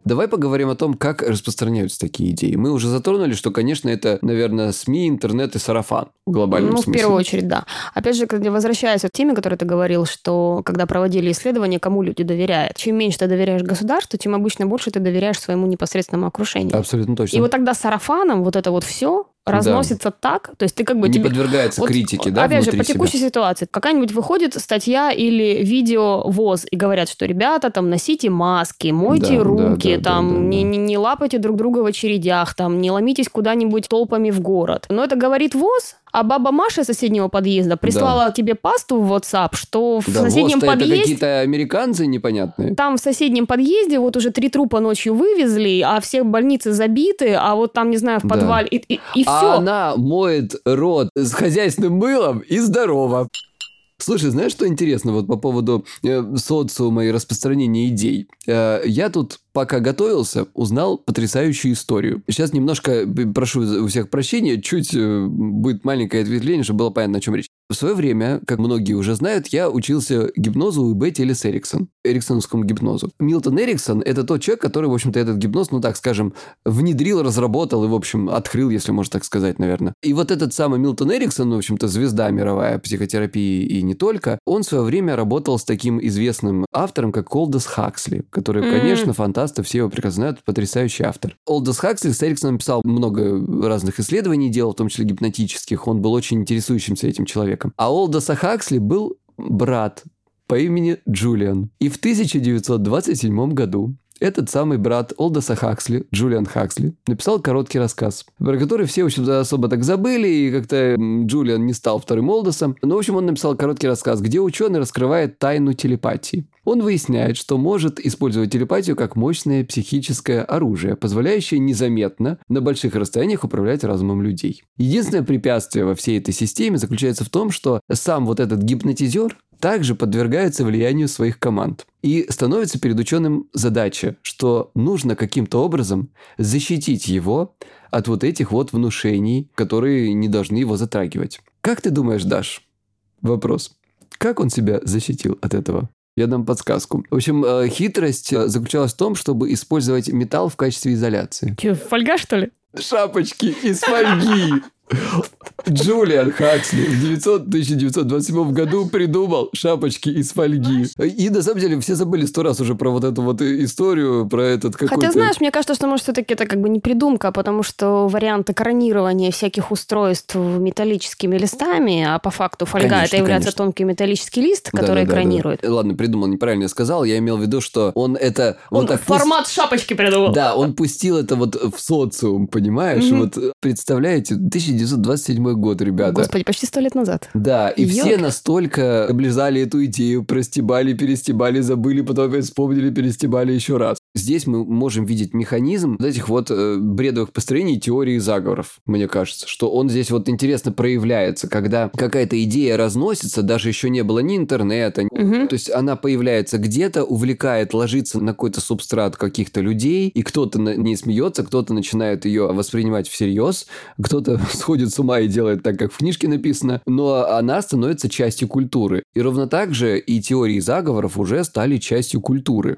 Давай поговорим о том, как распространяются такие идеи. Мы уже затронули, что, конечно, это, наверное, СМИ, интернет и сарафан в глобальном ну, в смысле. первую очередь, да. Опять же, возвращаясь к теме, которую ты говорил, что когда проводили исследования, кому люди доверяют. Чем меньше ты доверяешь государству, тем обычно больше ты доверяешь своему непосредственному окружению. Абсолютно точно. И вот тогда сарафаном вот это вот все разносится так, то есть ты как бы Не тебе- подвергается Вот, критике, да, Опять же, по себя. текущей ситуации. Какая-нибудь выходит статья или видео ВОЗ и говорят, что ребята, там, носите маски, мойте Да, руки, да, да, там, да, да, не, да. не, не лапайте друг друга в очередях, там, не ломитесь куда-нибудь толпами в город. Но это говорит ВОЗ, а баба Маша из соседнего подъезда прислала тебе пасту в WhatsApp, что в Да, соседнем это подъезде... какие-то американцы непонятные. Там в соседнем подъезде вот уже три трупа ночью вывезли, а все больницы забиты, а вот там, не знаю, в Да. подвале... И, и, и А все. она моет рот с хозяйственным мылом и здорово. Слушай, знаешь, что интересно вот по поводу э, социума и распространения идей? Э, я тут, пока готовился, узнал потрясающую историю. Сейчас немножко э, прошу у всех прощения, чуть э, будет маленькое ответвление, чтобы было понятно, о чем речь. В свое время, как многие уже знают, я учился гипнозу у Бетти Элис Эриксон, эриксоновскому гипнозу. Милтон Эриксон – это тот человек, который, в общем-то, этот гипноз, ну так скажем, внедрил, разработал и, в общем, открыл, если можно так сказать, наверное. И вот этот самый Милтон Эриксон, ну, в общем-то, звезда мировая психотерапии и не только, он в свое время работал с таким известным автором, как Колдос Хаксли, который, М. конечно, фантасты, все его прекрасно знают, потрясающий автор. Олдос Хаксли с Эриксоном писал много разных исследований, делал, в том числе гипнотических, он был очень интересующимся этим человеком. А Олдоса Хаксли был брат по имени Джулиан. И в 1927 году этот самый брат Олдоса Хаксли, Джулиан Хаксли, написал короткий рассказ, про который все, в общем-то, особо так забыли, и как-то Джулиан не стал вторым Олдосом. Но, в общем, он написал короткий рассказ, где ученый раскрывает тайну телепатии. Он выясняет, что может использовать телепатию как мощное психическое оружие, позволяющее незаметно на больших расстояниях управлять разумом людей. Единственное препятствие во всей этой системе заключается в том, что сам вот этот гипнотизер также подвергается влиянию своих команд. И становится перед ученым задача, что нужно каким-то образом защитить его от вот этих вот внушений, которые не должны его затрагивать. Как ты думаешь, Даш? Вопрос. Как он себя защитил от этого? Я дам подсказку. В общем, э, хитрость э, заключалась в том, чтобы использовать металл в качестве изоляции. Че, фольга, что ли? Шапочки из фольги. Джулиан Хаксли в 900 1927 году придумал шапочки из фольги. И на самом деле все забыли сто раз уже про вот эту вот историю, про этот какой-то... Хотя, знаешь, мне кажется, что, может, все-таки это как бы не придумка, потому что вариант экранирования всяких устройств металлическими листами, а по факту фольга Конечно, это является конечно. тонкий металлический лист, Да, который да, да, да. экранирует. Ладно, придумал, неправильно я сказал. Я имел в виду, что он это... Он вот так формат шапочки придумал. Да, он пустил это вот в социум, понимаешь? Мгм. Вот э, представляете, 1927 год, ребята. Господи, почти сто лет назад. Да, и все Ёлки. настолько облизали эту идею, простебали, перестебали, забыли, потом опять вспомнили, перестебали еще раз. Здесь мы можем видеть механизм вот этих вот э, бредовых построений теории заговоров, мне кажется, что он здесь вот интересно проявляется, когда какая-то идея разносится, даже еще не было ни интернета, Мгм. то есть она появляется где-то, увлекает, ложится на какой-то субстрат каких-то людей, и кто-то на ней смеется, кто-то начинает ее воспринимать всерьез, кто-то сходит с ума и делает так, как в книжке написано, но она становится частью культуры. И ровно так же и теории заговоров уже стали частью культуры.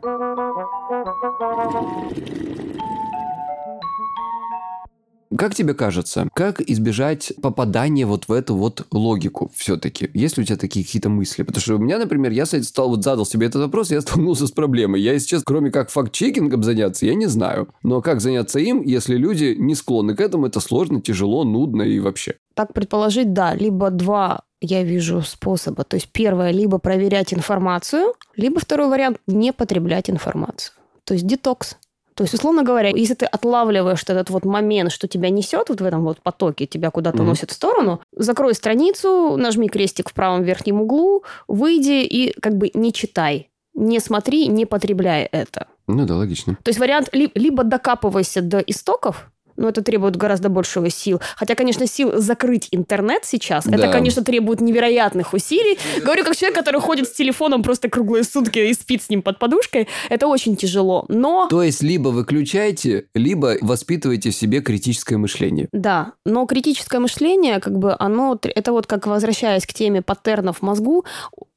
Как тебе кажется, как избежать попадания вот в эту вот логику все-таки? Есть ли у тебя такие какие-то мысли? Потому что у меня, например, я с- стал, вот задал себе этот вопрос, я столкнулся с проблемой. Я, честно, кроме как факт-чекингом заняться, я не знаю. Но как заняться им, если люди не склонны к этому, это сложно, тяжело, нудно и вообще. Так предположить, да, либо два я вижу способа. То есть первое, либо проверять информацию, либо второй вариант не потреблять информацию. То есть детокс. То есть, условно говоря, если ты отлавливаешь этот вот момент, что тебя несет вот в этом вот потоке, тебя куда-то Мгм. носит в сторону, закрой страницу, нажми крестик в правом верхнем углу, выйди и как бы не читай. Не смотри, не потребляй это. Ну да, логично. То есть вариант ли- либо докапывайся до истоков, но это требует гораздо большего сил. Хотя, конечно, сил закрыть интернет сейчас, это, Да. конечно, требует невероятных усилий. Говорю как человек, который ходит с телефоном просто круглые сутки и спит с ним под подушкой. Это очень тяжело. Но То есть, либо выключайте, либо воспитывайте в себе критическое мышление. Да, но критическое мышление, как бы оно, это вот как возвращаясь к теме паттернов в мозгу,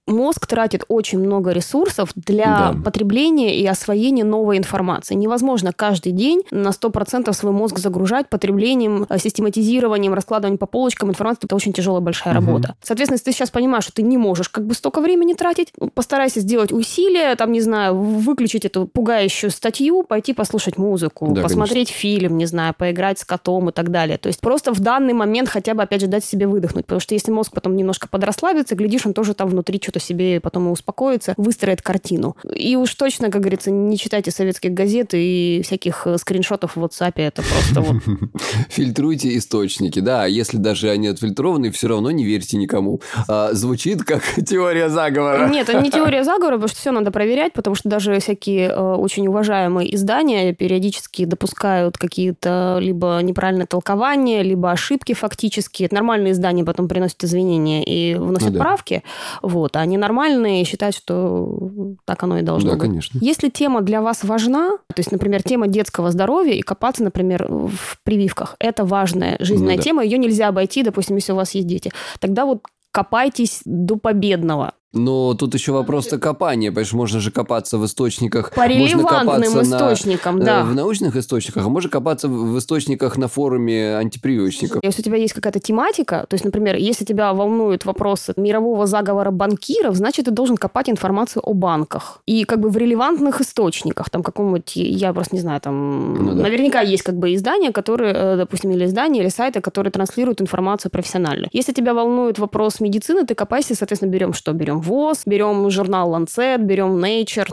мозг тратит очень много ресурсов для Да. потребления и освоения новой информации. Невозможно каждый день на 100% свой мозг загружать потреблением, э, систематизированием, раскладыванием по полочкам информации. Это очень тяжелая большая Мгм. работа. Соответственно, если ты сейчас понимаешь, что ты не можешь как бы столько времени тратить, ну, постарайся сделать усилия, там, не знаю, выключить эту пугающую статью, пойти послушать музыку, Да, посмотреть фильм, не знаю, поиграть с котом и так далее. То есть просто в данный момент хотя бы, опять же, дать себе выдохнуть. Потому что если мозг потом немножко подрасслабится, глядишь, он тоже там внутри что-то себе потом и успокоится, выстроит картину. И уж точно, как говорится, не читайте советских газет и всяких э, скриншотов в WhatsApp. Это просто вот... Фильтруйте источники, да, если даже они отфильтрованы, все равно не верьте никому. А, звучит как теория заговора. Нет, это не теория заговора, потому что все надо проверять, потому что даже всякие э, очень уважаемые издания периодически допускают какие-то либо неправильные толкования, либо ошибки фактически. Это нормальные издания потом приносят извинения и вносят Ну да. правки, вот, а ненормальные считают, что так оно и должно Да, быть. конечно. Если тема для вас важна, то есть, например, тема детского здоровья и копаться, например, в прививках, это важная жизненная Ну да. тема, ее нельзя обойти, допустим, если у вас есть дети. Тогда вот копайтесь до победного. Но тут еще вопрос-то копания, что можно же копаться в источниках. По релевантным копаться на, источникам, э, да. в научных источниках, а можно копаться в в источниках на форуме антипрививочников. Если у тебя есть какая-то тематика, то есть, например, если тебя волнуют вопросы мирового заговора банкиров, значит, ты должен копать информацию о банках. И как бы в релевантных источниках, там каком-нибудь, я просто не знаю, там Ну да. наверняка есть как бы издания, которые, э, допустим, или издания, или сайты, которые транслируют информацию профессионально. Если тебя волнует вопрос медицины, ты копайся, соответственно, берем что? Берем ВОЗ, берем журнал Lancet, берем Nature.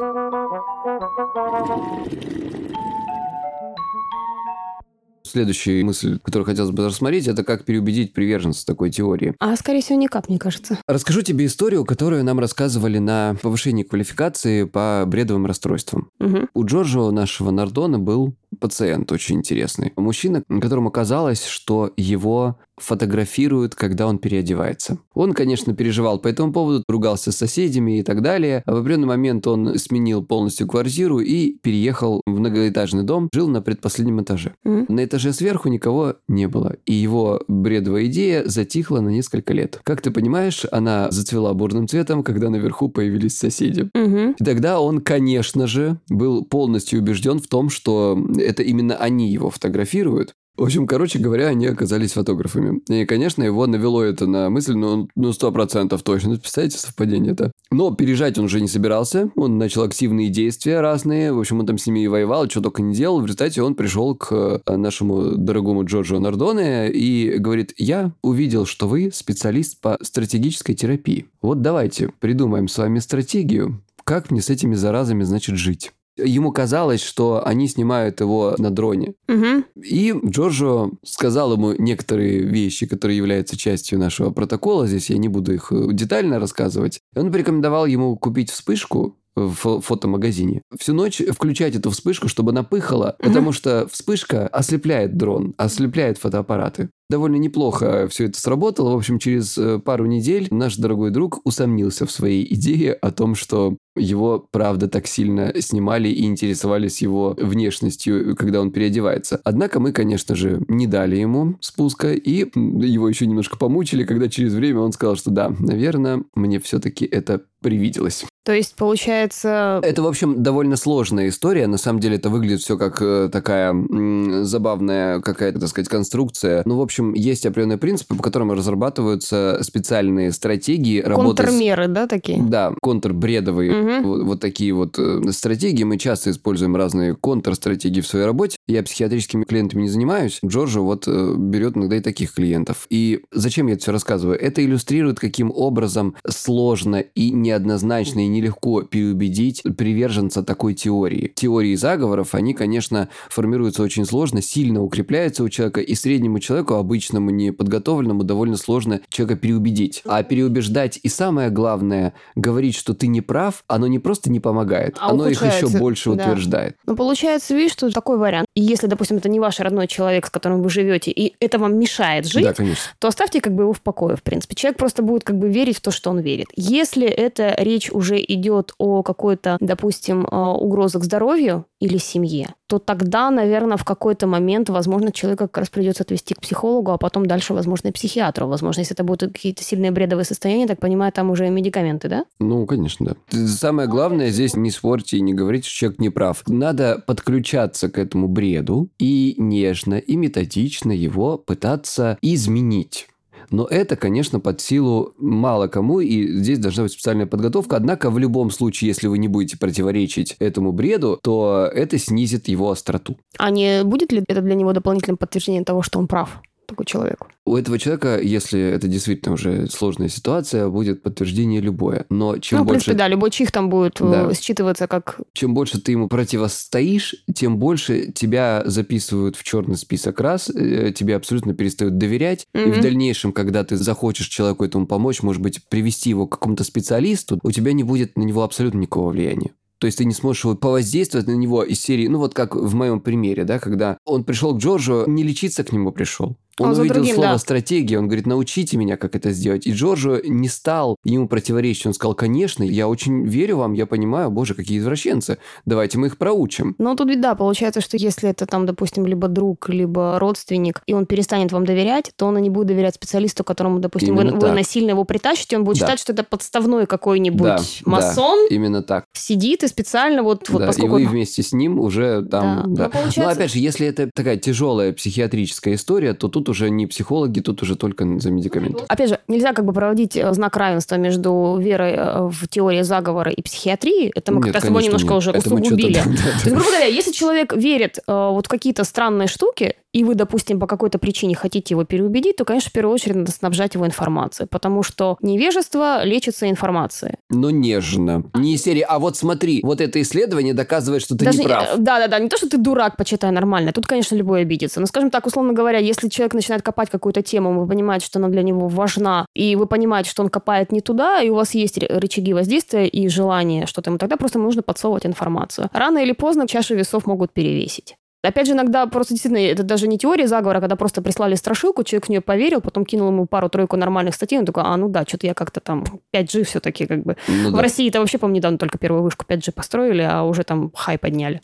Следующая мысль, которую хотелось бы рассмотреть, это как переубедить приверженцев такой теории. А, скорее всего, никак, мне кажется. Расскажу тебе историю, которую нам рассказывали на повышении квалификации по бредовым расстройствам. Мгм. У Джорджо, нашего Нардона, был пациент очень интересный. Мужчина, которому казалось, что его фотографируют, когда он переодевается. Он, конечно, переживал по этому поводу, ругался с соседями и так далее. А в определенный момент он сменил полностью квартиру и переехал в многоэтажный дом, жил на предпоследнем этаже. Мгм. На этаже сверху никого не было, и его бредовая идея затихла на несколько лет. Как ты понимаешь, она зацвела бурным цветом, когда наверху появились соседи. Мгм. И тогда он, конечно же, был полностью убежден в том, что это именно они его фотографируют. В общем, короче говоря, они оказались фотографами. И, конечно, его навело это на мысль, ну, ну, сто процентов точно. Представляете, совпадение это. Но переезжать он уже не собирался. Он начал активные действия разные. В общем, он там с ними и воевал, что только не делал. В результате он пришел к э, нашему дорогому Джорджо Нардоне и говорит, я увидел, что вы специалист по стратегической терапии. Вот давайте придумаем с вами стратегию, как мне с этими заразами, значит, жить. Ему казалось, что они снимают его на дроне. Мгм. И Джорджо сказал ему некоторые вещи, которые являются частью нашего протокола. Здесь я не буду их э, детально рассказывать. Он порекомендовал ему купить вспышку в фотомагазине. Всю ночь включать эту вспышку, чтобы она пыхала, потому что вспышка ослепляет дрон, ослепляет фотоаппараты. Довольно неплохо все это сработало. В общем, через э, пару недель наш дорогой друг усомнился в своей идее о том, что его, правда, так сильно снимали и интересовались его внешностью, когда он переодевается. Однако мы, конечно же, не дали ему спуска, и его еще немножко помучили, когда через время он сказал, что да, наверное, мне все-таки это привиделось. То есть, получается... Это, в общем, довольно сложная история. На самом деле, это выглядит все как э, такая м, забавная какая-то, так сказать, конструкция. Ну, в общем, есть определенные принципы, по которым разрабатываются специальные стратегии работы... Контрмеры, с... да, такие? Да, контрбредовые угу. вот, вот такие вот э, стратегии. Мы часто используем разные контрстратегии в своей работе. Я психиатрическими клиентами не занимаюсь. Джорджо вот э, берет иногда и таких клиентов. И зачем я это все рассказываю? Это иллюстрирует, каким образом сложно и неоднозначно и нелегко переубедить приверженца такой теории. Теории заговоров, они, конечно, формируются очень сложно, сильно укрепляются у человека, и среднему человеку, обычному неподготовленному, довольно сложно человека переубедить. А переубеждать и самое главное, говорить, что ты не прав, оно не просто не помогает, а оно их еще больше да. утверждает. Ну, получается, видишь, что такой вариант. И если, допустим, это не ваш родной человек, с которым вы живете, и это вам мешает жить, да, конечно. то оставьте как бы его в покое, в принципе. Человек просто будет как бы верить в то, что он верит. Если это речь уже идет о какой-то, допустим, а, угрозах здоровью или семье, то тогда, наверное, в какой-то момент, возможно, человека как раз придется отвести к психологу, а потом дальше, возможно, и психиатру. Возможно, если это будут какие-то сильные бредовые состояния, так понимаю, там уже медикаменты, да? Ну, конечно, да. Самое главное здесь не спорьте и не говорите, что человек не прав. Надо подключаться к этому бреду и нежно и методично его пытаться изменить. Но это, конечно, под силу мало кому, и здесь должна быть специальная подготовка. Однако, в любом случае, если вы не будете противоречить этому бреду, то это снизит его остроту. А не будет ли это для него дополнительным подтверждением того, что он прав? Такой человек. У этого человека, если это действительно уже сложная ситуация, будет подтверждение любое. Но чем ну, больше... в принципе, да, любой чих там будет э, да. считываться как... Чем больше ты ему противостоишь, тем больше тебя записывают в черный список раз, э, тебе абсолютно перестают доверять. Mm-hmm. И в дальнейшем, когда ты захочешь человеку этому помочь, может быть, привести его к какому-то специалисту, у тебя не будет на него абсолютно никакого влияния. То есть ты не сможешь его повоздействовать на него из серии, ну вот как в моем примере, да, когда он пришел к Джорджу, не лечиться к нему пришел. Он, он увидел другим, слово да. стратегия, он говорит, научите меня, как это сделать. И Джорджо не стал ему противоречить, он сказал, конечно, я очень верю вам, я понимаю, боже, какие извращенцы, давайте мы их проучим. Ну, тут ведь да, получается, что если это там, допустим, либо друг, либо родственник, и он перестанет вам доверять, то он и не будет доверять специалисту, которому, допустим, вы, вы насильно его притащите, он будет да. считать, что это подставной какой-нибудь да, масон. Да, именно так. Сидит и специально вот, вот да, поскольку... И вы вместе с ним уже там... Да. Да. Но, получается... Но опять же, если это такая тяжелая психиатрическая история, то тут уже не психологи, тут уже только за медикаменты. Опять же, нельзя как бы проводить э, знак равенства между верой э, в теории заговора и психиатрии. Это мы как-то с тобой немножко нет. уже Это усугубили. То есть, грубо говоря, если человек верит э, вот в какие-то странные штуки, и вы, допустим, по какой-то причине хотите его переубедить, то, конечно, в первую очередь надо снабжать его информацией, потому что невежество лечится информацией. Но нежно. Не из серии, а вот смотри, вот это исследование доказывает, что ты Даже, не прав. Да-да-да, не то, что ты дурак, почитай нормально. Тут, конечно, любой обидится. Но, скажем так, условно говоря, если человек начинает копать какую-то тему, вы понимаете, что она для него важна, и вы понимаете, что он копает не туда, и у вас есть рычаги воздействия и желание что-то ему, тогда просто нужно подсовывать информацию. Рано или поздно чаши весов могут перевесить. Опять же, иногда просто действительно, это даже не теория заговора, когда просто прислали страшилку, человек в нее поверил, потом кинул ему пару-тройку нормальных статей, он такой, а, ну да, что-то я как-то там 5G все-таки как бы. Ну, в да. России это вообще, по-моему, недавно только первую вышку 5G построили, а уже там хай подняли.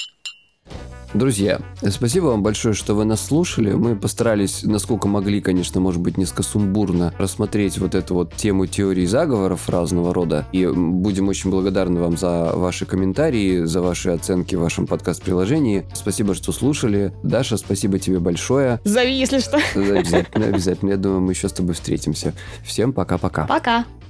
Друзья, спасибо вам большое, что вы нас слушали. Мы постарались, насколько могли, конечно, может быть, несколько сумбурно рассмотреть вот эту вот тему теории заговоров разного рода. И будем очень благодарны вам за ваши комментарии, за ваши оценки в вашем подкаст-приложении. Спасибо, что слушали. Даша, спасибо тебе большое. Зови, если что. Обязательно, обязательно. Я думаю, мы еще с тобой встретимся. Всем пока-пока. Пока. -пока. пока.